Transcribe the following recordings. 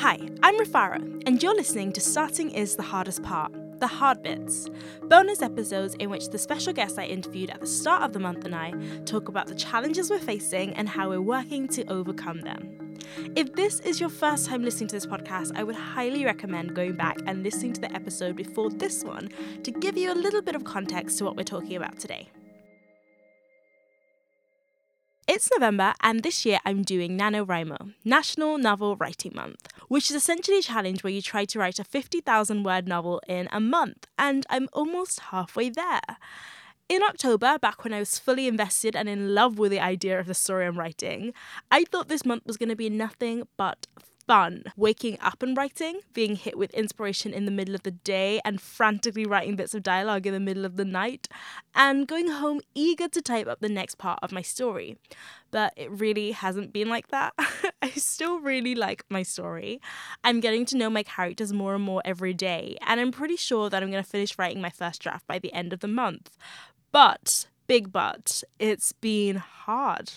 Hi, I'm Rafara, and you're listening to Starting is the Hardest Part, the hard bits. Bonus episodes in which the special guest I interviewed at the start of the month and I talk about the challenges we're facing and how we're working to overcome them. If this is your first time listening to this podcast, I would highly recommend going back and listening to the episode before this one to give you a little bit of context to what we're talking about today. It's November, and this year I'm doing NaNoWriMo, National Novel Writing Month, which is essentially a challenge where you try to write a 50,000 word novel in a month, and I'm almost halfway there. In October, back when I was fully invested and in love with the idea of the story I'm writing, I thought this month was going to be nothing but fun. Waking up and writing, being hit with inspiration in the middle of the day and frantically writing bits of dialogue in the middle of the night, and going home eager to type up the next part of my story. But it really hasn't been like that. I still really like my story. I'm getting to know my characters more and more every day, and I'm pretty sure that I'm going to finish writing my first draft by the end of the month. But, big but, it's been hard.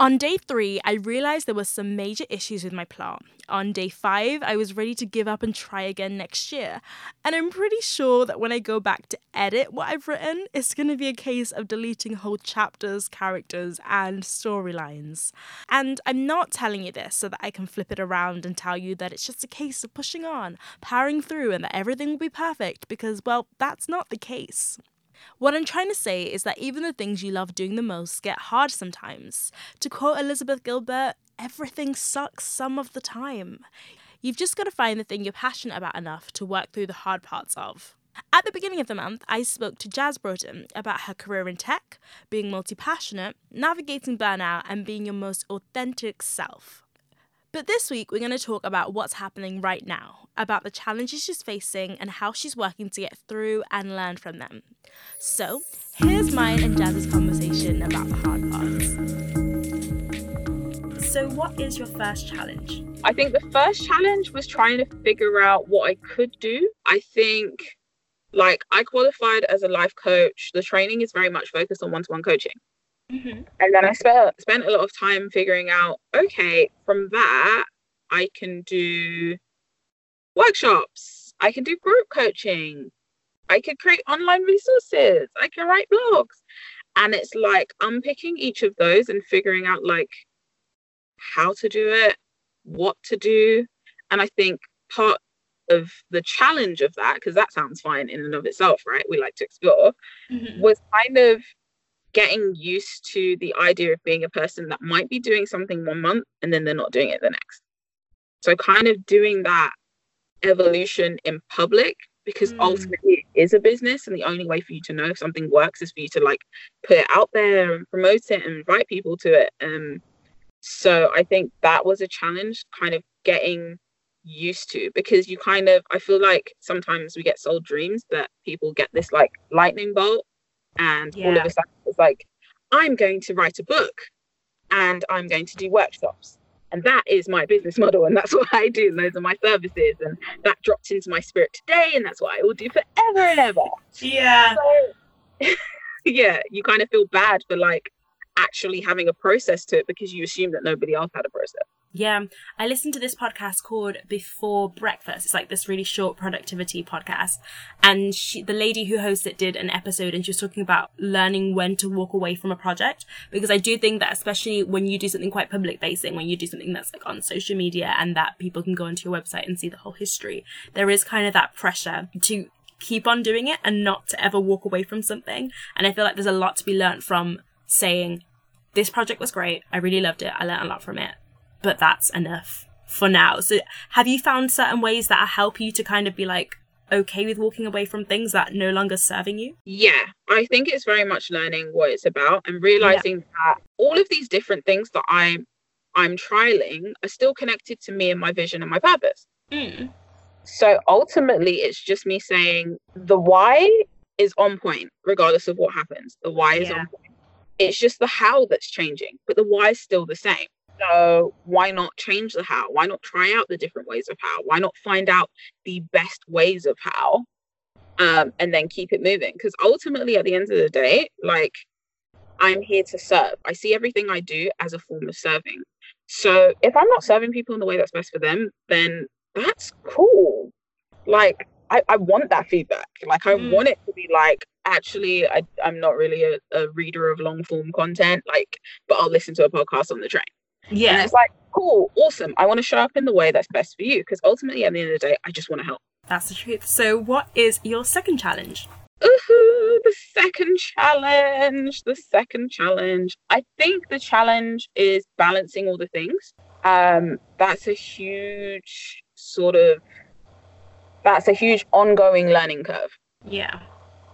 On day three, I realized there were some major issues with my plot. On day five, I was ready to give up and try again next year. And I'm pretty sure that when I go back to edit what I've written, it's going to be a case of deleting whole chapters, characters, and storylines. And I'm not telling you this so that I can flip it around and tell you that it's just a case of pushing on, powering through, and that everything will be perfect, because, well, that's not the case. What I'm trying to say is that even the things you love doing the most get hard sometimes. To quote Elizabeth Gilbert, everything sucks some of the time. You've just got to find the thing you're passionate about enough to work through the hard parts of. At the beginning of the month, I spoke to Jazz Broughton about her career in tech, being multi passionate, navigating burnout, and being your most authentic self. But this week, we're going to talk about what's happening right now, about the challenges she's facing and how she's working to get through and learn from them. So, here's mine and Jazz's conversation about the hard parts. So, what is your first challenge? I think the first challenge was trying to figure out what I could do. I think, like, I qualified as a life coach. The training is very much focused on one to one coaching. Mm-hmm. And then I spent spent a lot of time figuring out, okay, from that I can do workshops, I can do group coaching, I can create online resources, I can write blogs. And it's like unpicking each of those and figuring out like how to do it, what to do. And I think part of the challenge of that, because that sounds fine in and of itself, right? We like to explore, mm-hmm. was kind of getting used to the idea of being a person that might be doing something one month and then they're not doing it the next. So, kind of doing that evolution in public because mm. ultimately it is a business and the only way for you to know if something works is for you to like put it out there and promote it and invite people to it um so i think that was a challenge kind of getting used to because you kind of i feel like sometimes we get sold dreams that people get this like lightning bolt and yeah. all of a sudden it's like i'm going to write a book and i'm going to do workshops. And that is my business model and that's what i do and those are my services and that dropped into my spirit today and that's what i will do forever and ever. Yeah. So, yeah you kind of feel bad for like actually having a process to it because you assume that nobody else had a process yeah, I listened to this podcast called Before Breakfast. It's like this really short productivity podcast. And she, the lady who hosts it did an episode and she was talking about learning when to walk away from a project. Because I do think that especially when you do something quite public facing, when you do something that's like on social media and that people can go onto your website and see the whole history, there is kind of that pressure to keep on doing it and not to ever walk away from something. And I feel like there's a lot to be learned from saying, this project was great. I really loved it. I learned a lot from it but that's enough for now. So have you found certain ways that help you to kind of be like okay with walking away from things that no longer serving you? Yeah, I think it's very much learning what it's about and realizing yeah. that all of these different things that I'm I'm trialing are still connected to me and my vision and my purpose. Mm. So ultimately it's just me saying the why is on point regardless of what happens. The why is yeah. on point. It's just the how that's changing, but the why is still the same. So why not change the how? Why not try out the different ways of how? Why not find out the best ways of how um, and then keep it moving? Because ultimately, at the end of the day, like I'm here to serve. I see everything I do as a form of serving. So if I'm not serving people in the way that's best for them, then that's cool. Like I, I want that feedback. Like I mm. want it to be like, actually, I, I'm not really a, a reader of long form content, like, but I'll listen to a podcast on the train. Yeah. And it's like, cool, awesome. I want to show up in the way that's best for you. Because ultimately, at the end of the day, I just want to help. That's the truth. So, what is your second challenge? Ooh, the second challenge. The second challenge. I think the challenge is balancing all the things. Um, that's a huge sort of that's a huge ongoing learning curve. Yeah.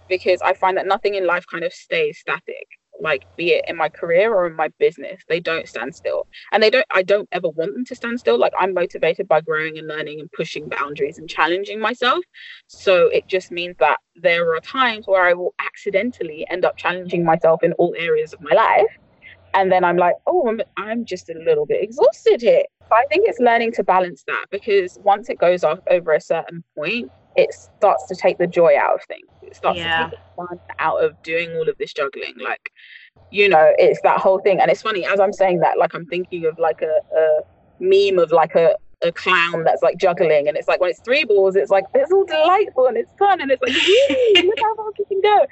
Because I find that nothing in life kind of stays static like be it in my career or in my business they don't stand still. And they don't i don't ever want them to stand still. Like i'm motivated by growing and learning and pushing boundaries and challenging myself. So it just means that there are times where i will accidentally end up challenging myself in all areas of my life. And then i'm like oh i'm, I'm just a little bit exhausted here. I think it's learning to balance that because once it goes off over a certain point it starts to take the joy out of things. It starts yeah. to take the fun out of doing all of this juggling. Like, you know, it's that whole thing. And it's funny, as I'm saying that, like I'm thinking of like a, a meme of like a, a clown that's like juggling and it's like when it's three balls it's like it's all delightful and it's fun and it's like look how far you can go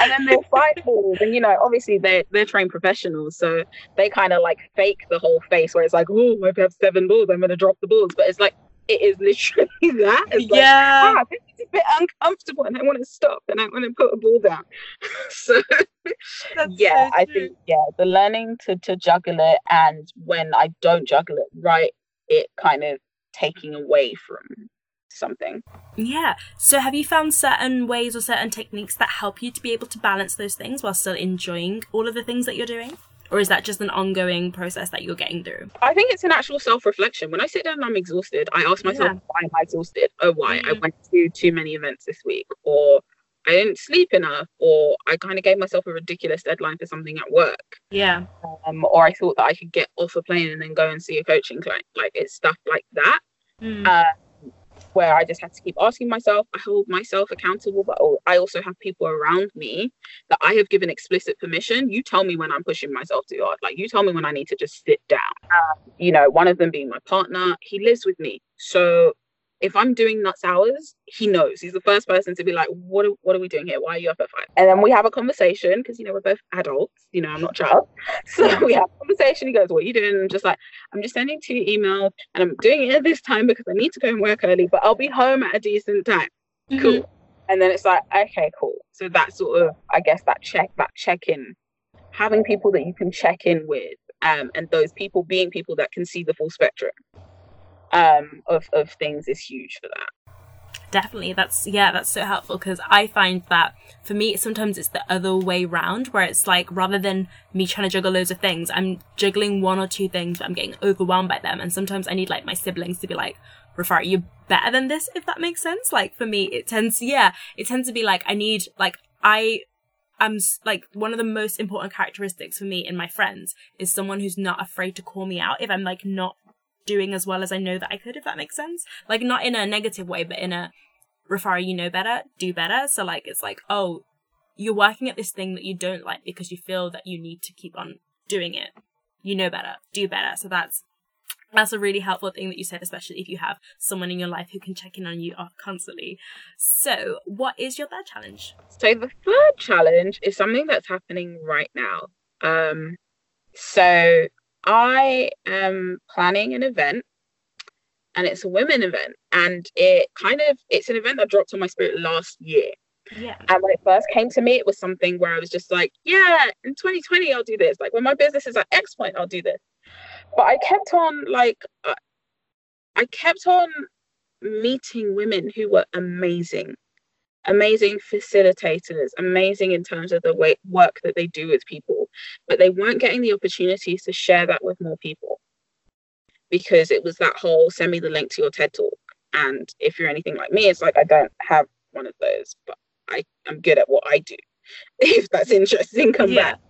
and then there's five balls and you know obviously they're they're trained professionals so they kind of like fake the whole face where it's like oh I have seven balls I'm gonna drop the balls but it's like it is literally that. It's yeah. Like, ah, this is a bit uncomfortable and I want to stop and I want to put a ball down. so yeah, so I think yeah, the learning to to juggle it and when I don't juggle it right, it kind of taking away from something. Yeah. So have you found certain ways or certain techniques that help you to be able to balance those things while still enjoying all of the things that you're doing? Or is that just an ongoing process that you're getting through? I think it's an actual self reflection. When I sit down and I'm exhausted, I ask myself, yeah. why am I exhausted? Oh, why? Mm-hmm. I went to too many events this week, or I didn't sleep enough, or I kind of gave myself a ridiculous deadline for something at work. Yeah. Um, or I thought that I could get off a plane and then go and see a coaching client. Like it's stuff like that. Mm. Uh, where I just had to keep asking myself. I hold myself accountable, but I also have people around me that I have given explicit permission. You tell me when I'm pushing myself too hard. Like you tell me when I need to just sit down. Um, you know, one of them being my partner, he lives with me. So if I'm doing nuts hours, he knows. He's the first person to be like, "What are, what are we doing here? Why are you up at five? And then we have a conversation because you know we're both adults. You know, I'm not child. So we have a conversation. He goes, "What are you doing?" I'm just like, "I'm just sending two emails, and I'm doing it at this time because I need to go and work early, but I'll be home at a decent time." Mm-hmm. Cool. And then it's like, okay, cool. So that sort of, I guess, that check, that check in, having people that you can check in with, um, and those people being people that can see the full spectrum um, of, of things is huge for that. Definitely that's yeah that's so helpful because i find that for me sometimes it's the other way round where it's like rather than me trying to juggle loads of things i'm juggling one or two things but i'm getting overwhelmed by them. And sometimes i need like my siblings to be like Rafar, you're better than this if that makes sense. Like for me it tends yeah it tends to be like i need like i I'm like one of the most important characteristics for me in my friends is someone who's not afraid to call me out if I'm like not doing as well as I know that I could, if that makes sense. Like not in a negative way, but in a Rafari, you know better, do better. So like it's like, oh, you're working at this thing that you don't like because you feel that you need to keep on doing it. You know better, do better. So that's that's a really helpful thing that you said, especially if you have someone in your life who can check in on you constantly. So, what is your third challenge? So, the third challenge is something that's happening right now. Um, so, I am planning an event and it's a women event and it kind of it's an event that dropped on my spirit last year. Yeah. And when it first came to me, it was something where I was just like, yeah, in 2020 I'll do this. Like when my business is at X point, I'll do this. But I kept on like uh, I kept on meeting women who were amazing amazing facilitators, amazing in terms of the way, work that they do with people, but they weren't getting the opportunities to share that with more people because it was that whole send me the link to your TED talk. And if you're anything like me, it's like I don't have one of those, but I am good at what I do. if that's interesting, come yeah. back.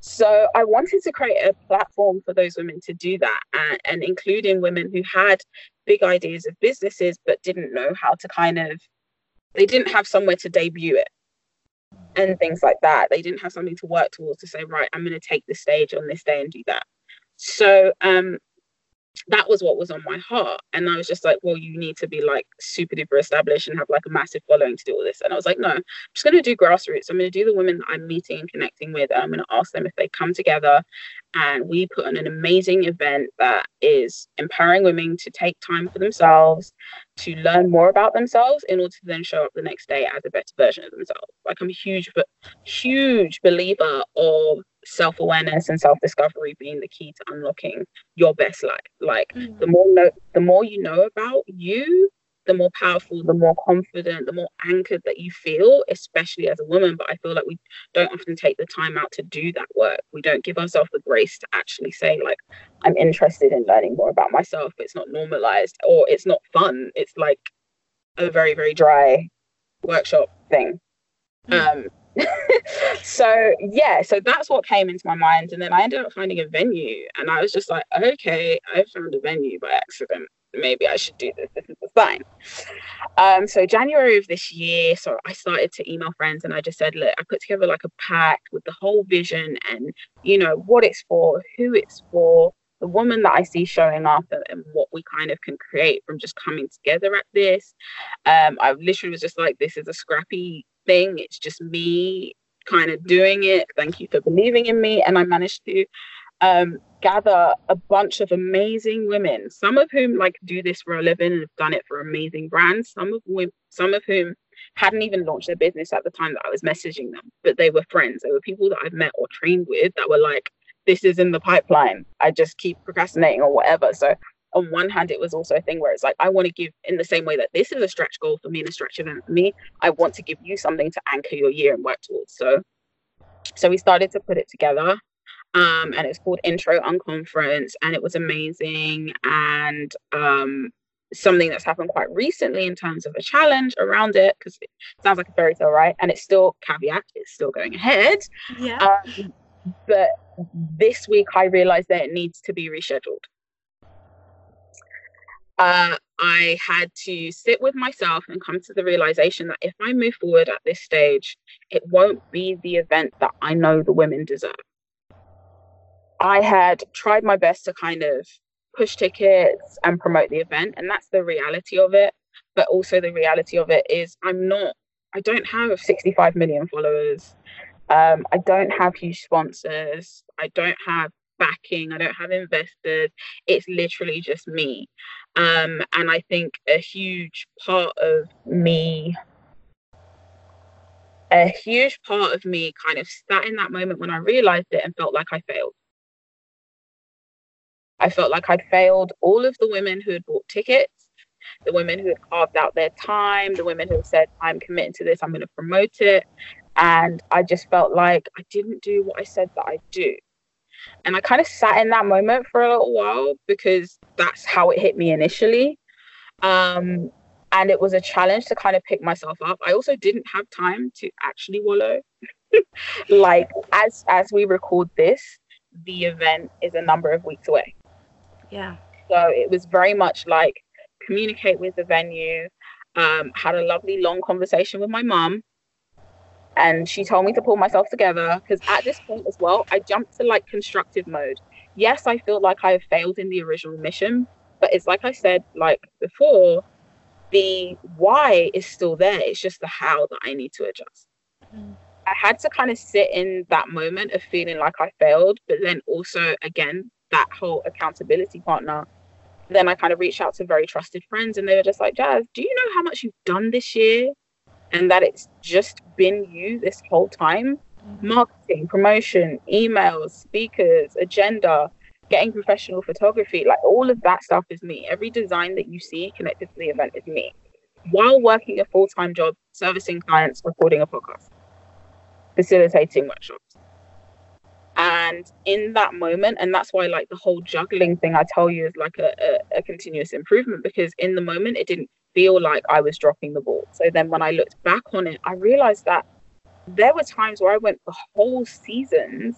So I wanted to create a platform for those women to do that and, and including women who had big ideas of businesses but didn't know how to kind of they didn't have somewhere to debut it and things like that. They didn't have something to work towards to say, right, I'm going to take the stage on this day and do that. So um, that was what was on my heart. And I was just like, well, you need to be like super duper established and have like a massive following to do all this. And I was like, no, I'm just going to do grassroots. I'm going to do the women that I'm meeting and connecting with. I'm going to ask them if they come together and we put on an amazing event that is empowering women to take time for themselves, to learn more about themselves in order to then show up the next day as a better version of themselves. Like I'm a huge, but huge believer of self-awareness and self-discovery being the key to unlocking your best life. Like mm-hmm. the more know, the more you know about you, the more powerful, the more confident, the more anchored that you feel, especially as a woman. But I feel like we don't often take the time out to do that work. We don't give ourselves the grace to actually say, like, I'm interested in learning more about myself. It's not normalized or it's not fun. It's like a very, very dry workshop thing. Mm. Um, so yeah, so that's what came into my mind. And then I ended up finding a venue and I was just like, okay, I found a venue by accident maybe I should do this. This is the sign. Um, so January of this year, so I started to email friends and I just said, look, I put together like a pack with the whole vision and you know what it's for, who it's for, the woman that I see showing up and, and what we kind of can create from just coming together at this. Um, I literally was just like, this is a scrappy thing. It's just me kind of doing it. Thank you for believing in me. And I managed to um, gather a bunch of amazing women, some of whom like do this for a living and have done it for amazing brands, some of whom, some of whom hadn't even launched their business at the time that I was messaging them, but they were friends. They were people that I've met or trained with that were like, this is in the pipeline. I just keep procrastinating or whatever. So on one hand, it was also a thing where it's like, I want to give in the same way that this is a stretch goal for me and a stretch event for me. I want to give you something to anchor your year and work towards. So, so we started to put it together um, and it's called Intro Unconference, and it was amazing and um, something that's happened quite recently in terms of a challenge around it because it sounds like a fairy tale, right? And it's still caveat, it's still going ahead. Yeah. Um, but this week I realized that it needs to be rescheduled. Uh, I had to sit with myself and come to the realization that if I move forward at this stage, it won't be the event that I know the women deserve. I had tried my best to kind of push tickets and promote the event, and that's the reality of it. But also, the reality of it is, I'm not, I don't have 65 million followers. Um, I don't have huge sponsors. I don't have backing. I don't have investors. It's literally just me. Um, and I think a huge part of me a huge part of me kind of sat in that moment when I realized it and felt like I failed. I felt like I'd failed all of the women who had bought tickets, the women who had carved out their time, the women who said, I'm committing to this, I'm going to promote it. And I just felt like I didn't do what I said that I'd do. And I kind of sat in that moment for a little while because that's how it hit me initially. Um, and it was a challenge to kind of pick myself up. I also didn't have time to actually wallow. like as as we record this, the event is a number of weeks away. Yeah. So it was very much like communicate with the venue. Um, had a lovely long conversation with my mom, and she told me to pull myself together because at this point as well, I jumped to like constructive mode. Yes, I feel like I have failed in the original mission, but it's like I said, like before, the why is still there. It's just the how that I need to adjust. Mm. I had to kind of sit in that moment of feeling like I failed, but then also again that whole accountability partner, then I kind of reached out to very trusted friends and they were just like, Jazz, do you know how much you've done this year? And that it's just been you this whole time? Mm-hmm. Marketing, promotion, emails, speakers, agenda, getting professional photography, like all of that stuff is me. Every design that you see connected to the event is me. While working a full time job, servicing clients, recording a podcast, facilitating workshops and in that moment and that's why like the whole juggling thing i tell you is like a, a, a, continuous improvement because in the moment it didn't feel like i was dropping the ball. So then when i looked back on it i realized that there were times where i went the whole seasons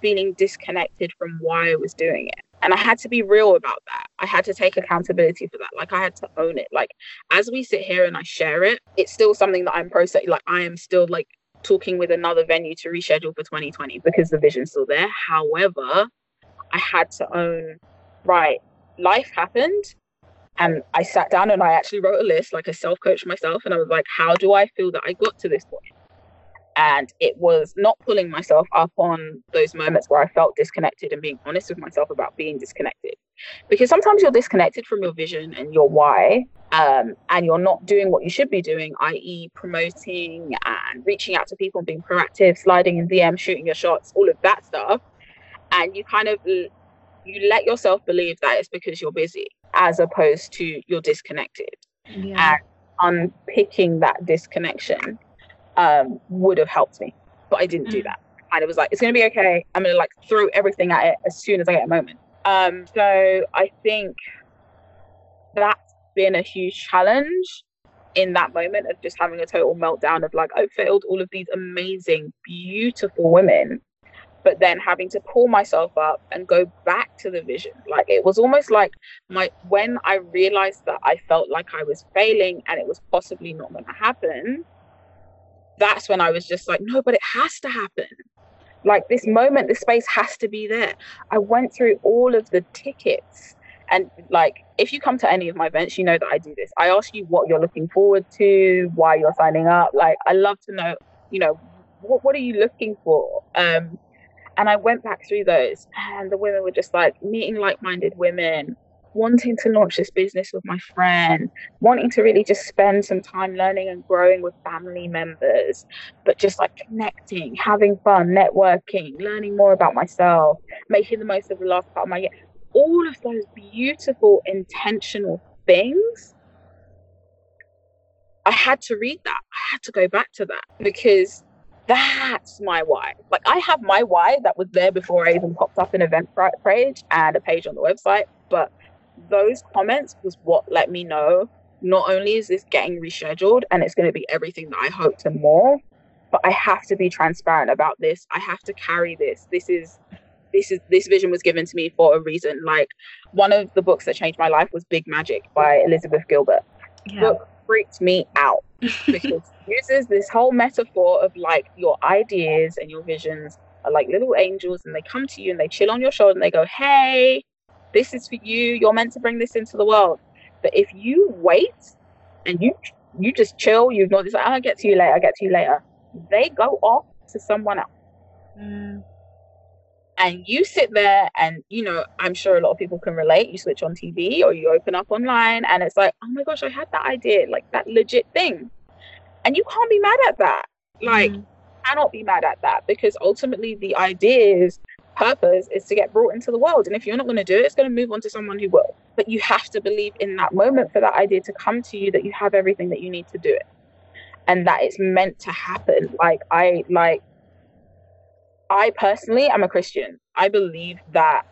feeling disconnected from why i was doing it. And i had to be real about that. I had to take accountability for that. Like i had to own it. Like as we sit here and i share it it's still something that i'm processing like i am still like talking with another venue to reschedule for 2020 because the vision's still there. However, I had to own, right, life happened and I sat down and I actually wrote a list, like I self coached myself, and I was like, how do I feel that I got to this point? And it was not pulling myself up on those moments where I felt disconnected and being honest with myself about being disconnected. Because sometimes you're disconnected from your vision and your why, um, and you're not doing what you should be doing, i.e., promoting and reaching out to people and being proactive, sliding in DM, shooting your shots, all of that stuff. And you kind of you let yourself believe that it's because you're busy as opposed to you're disconnected. Yeah. And unpicking that disconnection um, would have helped me, but I didn't mm. do that. And it was like, it's going to be okay. I'm going to like throw everything at it as soon as I get a moment. Um, so I think that's been a huge challenge in that moment of just having a total meltdown of like, I failed all of these amazing, beautiful women but then having to pull myself up and go back to the vision. Like it was almost like my when i realized that i felt like i was failing and it was possibly not going to happen that's when i was just like no but it has to happen. Like this moment the space has to be there. I went through all of the tickets and like if you come to any of my events you know that i do this. I ask you what you're looking forward to why you're signing up. Like i love to know you know what, what are you looking for? Um and I went back through those, and the women were just like meeting like minded women, wanting to launch this business with my friend, wanting to really just spend some time learning and growing with family members, but just like connecting, having fun, networking, learning more about myself, making the most of the last part of my year. All of those beautiful, intentional things. I had to read that. I had to go back to that because that's my why. Like I have my why that was there before I even popped up an event page and a page on the website. But those comments was what let me know not only is this getting rescheduled and it's going to be everything that I hoped and more, but I have to be transparent about this. I have to carry this. This is this is this vision was given to me for a reason. Like one of the books that changed my life was Big Magic by Elizabeth Gilbert. Yeah. Book freaked me out because uses this whole metaphor of like your ideas and your visions are like little angels and they come to you and they chill on your shoulder and they go, Hey, this is for you. You're meant to bring this into the world. But if you wait and you you just chill, you've not like, I'll get to you later, I'll get to you later. They go off to someone else. Mm and you sit there and you know i'm sure a lot of people can relate. You switch on tv or you open up online and it's like oh my gosh i had that idea like that legit thing. And you can't be mad at that. Like mm. cannot be mad at that because ultimately the idea's purpose is to get brought into the world. And if you're not going to do it it's going to move on to someone who will. But you have to believe in that moment for that idea to come to you that you have everything that you need to do it. And that it's meant to happen. Like i like I personally am a Christian. I believe that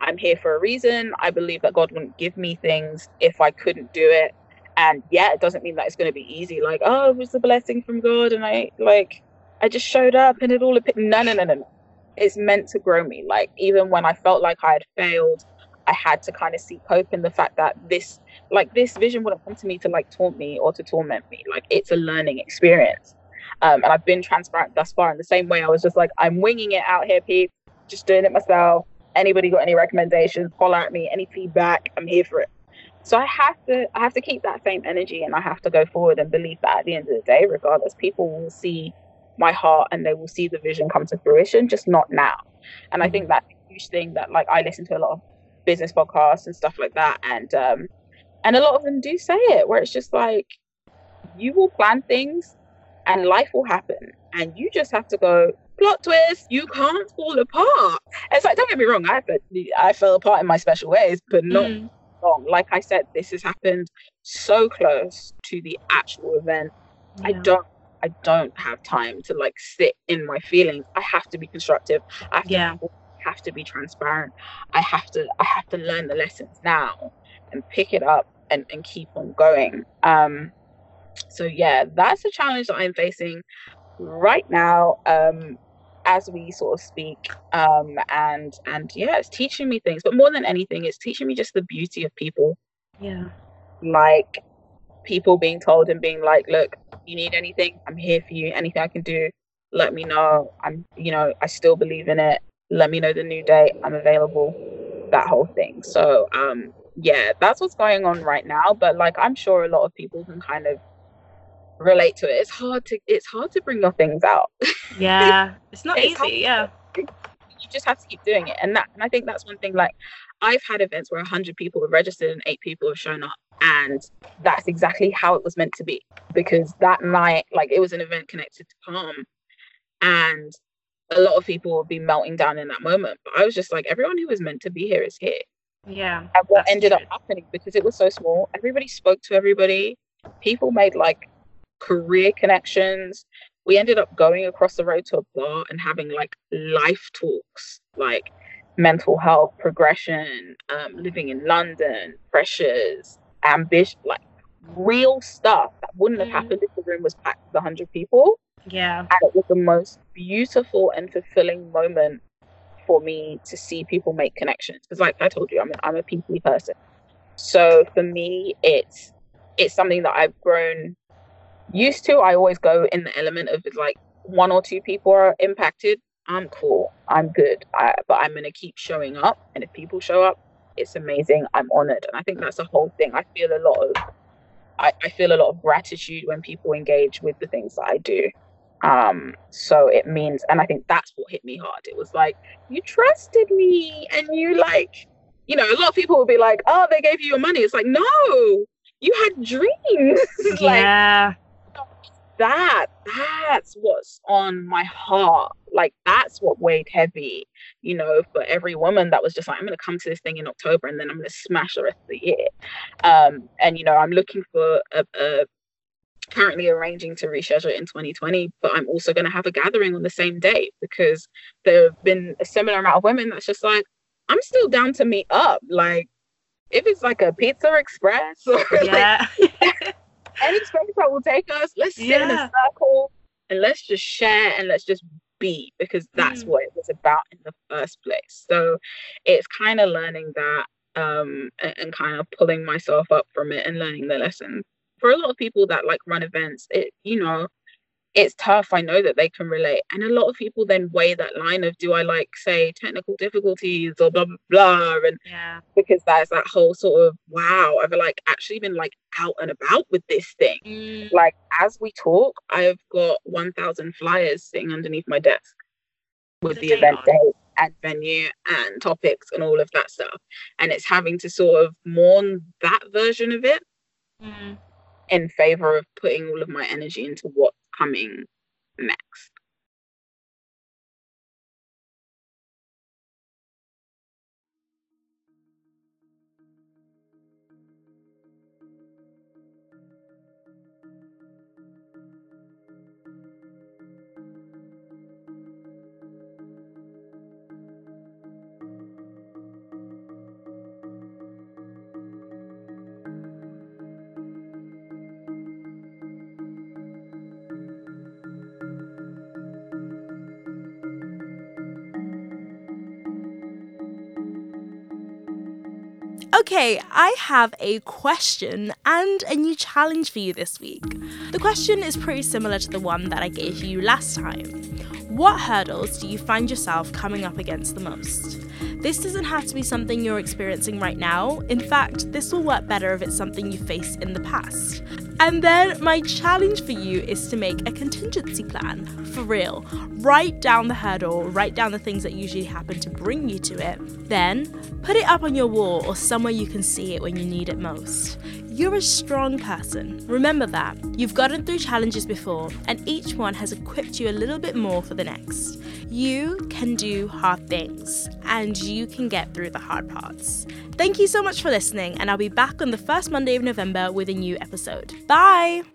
I'm here for a reason. I believe that God wouldn't give me things if I couldn't do it. And yeah, it doesn't mean that it's going to be easy. Like, oh, it was a blessing from God, and I like, I just showed up and it all appeared. No, no, no, no, no. It's meant to grow me. Like, even when I felt like I had failed, I had to kind of seek hope in the fact that this, like, this vision wouldn't come to me to like taunt me or to torment me. Like, it's a learning experience. Um, and I've been transparent thus far in the same way. I was just like, I'm winging it out here, people, just doing it myself. Anybody got any recommendations? Holler at me. Any feedback? I'm here for it. So I have to, I have to keep that same energy, and I have to go forward and believe that at the end of the day, regardless, people will see my heart and they will see the vision come to fruition, just not now. And I think mm-hmm. that's a huge thing that, like, I listen to a lot of business podcasts and stuff like that, and um, and a lot of them do say it, where it's just like, you will plan things and life will happen. And you just have to go, plot twist, you can't fall apart. It's like, don't get me wrong, I, I fell apart in my special ways, but not mm. long. Like I said, this has happened so close to the actual event. Yeah. I don't I don't have time to like sit in my feelings. I have to be constructive. I have yeah. to have to be transparent. I have to I have to learn the lessons now and pick it up and, and keep on going. Um so yeah, that's a challenge that I'm facing right now um, as we sort of speak. Um, and and yeah, it's teaching me things. But more than anything, it's teaching me just the beauty of people. Yeah. Like people being told and being like, look, you need anything, I'm here for you. Anything I can do, let me know. I'm you know, I still believe in it. Let me know the new date. I'm available. That whole thing. So um yeah, that's what's going on right now. But like, I'm sure a lot of people can kind of relate to it. It's hard to it's hard to bring your things out. Yeah, it's not it's easy. Yeah, you just have to keep doing it, and that and I think that's one thing. Like, I've had events where hundred people have registered and eight people have shown up, and that's exactly how it was meant to be. Because that night, like, it was an event connected to Calm, and a lot of people would be melting down in that moment. But I was just like, everyone who was meant to be here is here. Yeah. And what ended true. up happening because it was so small, everybody spoke to everybody. People made like career connections. We ended up going across the road to a bar and having like life talks, like mental health, progression, um, living in London, pressures, ambition, like real stuff that wouldn't have mm. happened if the room was packed with 100 people. Yeah. And it was the most beautiful and fulfilling moment for me to see people make connections. Because, like I told you, I'm a, I'm a people person. So for me, it's it's something that I've grown used to. I always go in the element of like one or two people are impacted. I'm cool. I'm good. I, but I'm gonna keep showing up, and if people show up, it's amazing. I'm honored, and I think that's the whole thing. I feel a lot of I, I feel a lot of gratitude when people engage with the things that I do. Um, so it means, and I think that's what hit me hard. It was like, you trusted me and you like, you know, a lot of people will be like, oh, they gave you your money. It's like, no, you had dreams. Yeah. That, that's what's on my heart. Like, that's what weighed heavy, you know, for every woman that was just like, I'm to come to this thing in October and then I'm to smash the rest of the year. Um, and, you know, I'm looking for a, a currently arranging to reschedule it in 2020 but i'm also going to have a gathering on the same day because there have been a similar amount of women that's just like i'm still down to meet up like if it's like a pizza express or yeah. like, any space that will take us let's sit yeah. in a circle and let's just share and let's just be because that's mm. what it was about in the first place so it's kind of learning that um and, and kind of pulling myself up from it and learning the lesson for a lot of people that like run events, it you know, it's tough. I know that they can relate. And a lot of people then weigh that line of do I like say technical difficulties or blah blah blah and yeah because there's that whole sort of wow, I've like actually been like out and about with this thing. Mm. Like as we talk, I've got one thousand flyers sitting underneath my desk with the event date and venue and topics and all of that stuff. And it's having to sort of mourn that version of it. Mm in favor of putting all of my energy into what's coming next. Okay, I have a question and a new challenge for you this week. The question is pretty similar to the one that I gave you last time. What hurdles do you find yourself coming up against the most? This doesn't have to be something you're experiencing right now. In fact, this will work better if it's something you faced in the past. And then my challenge for you is to make a contingency plan for real. Write down the hurdle, write down the things that usually happen to bring you to it. Then put it up on your wall or somewhere you can see it when you need it most. You're a strong person. Remember that. You've gotten through challenges before, and each one has equipped you a little bit more for the next. You can do hard things, and you can get through the hard parts. Thank you so much for listening, and I'll be back on the first Monday of November with a new episode. Bye!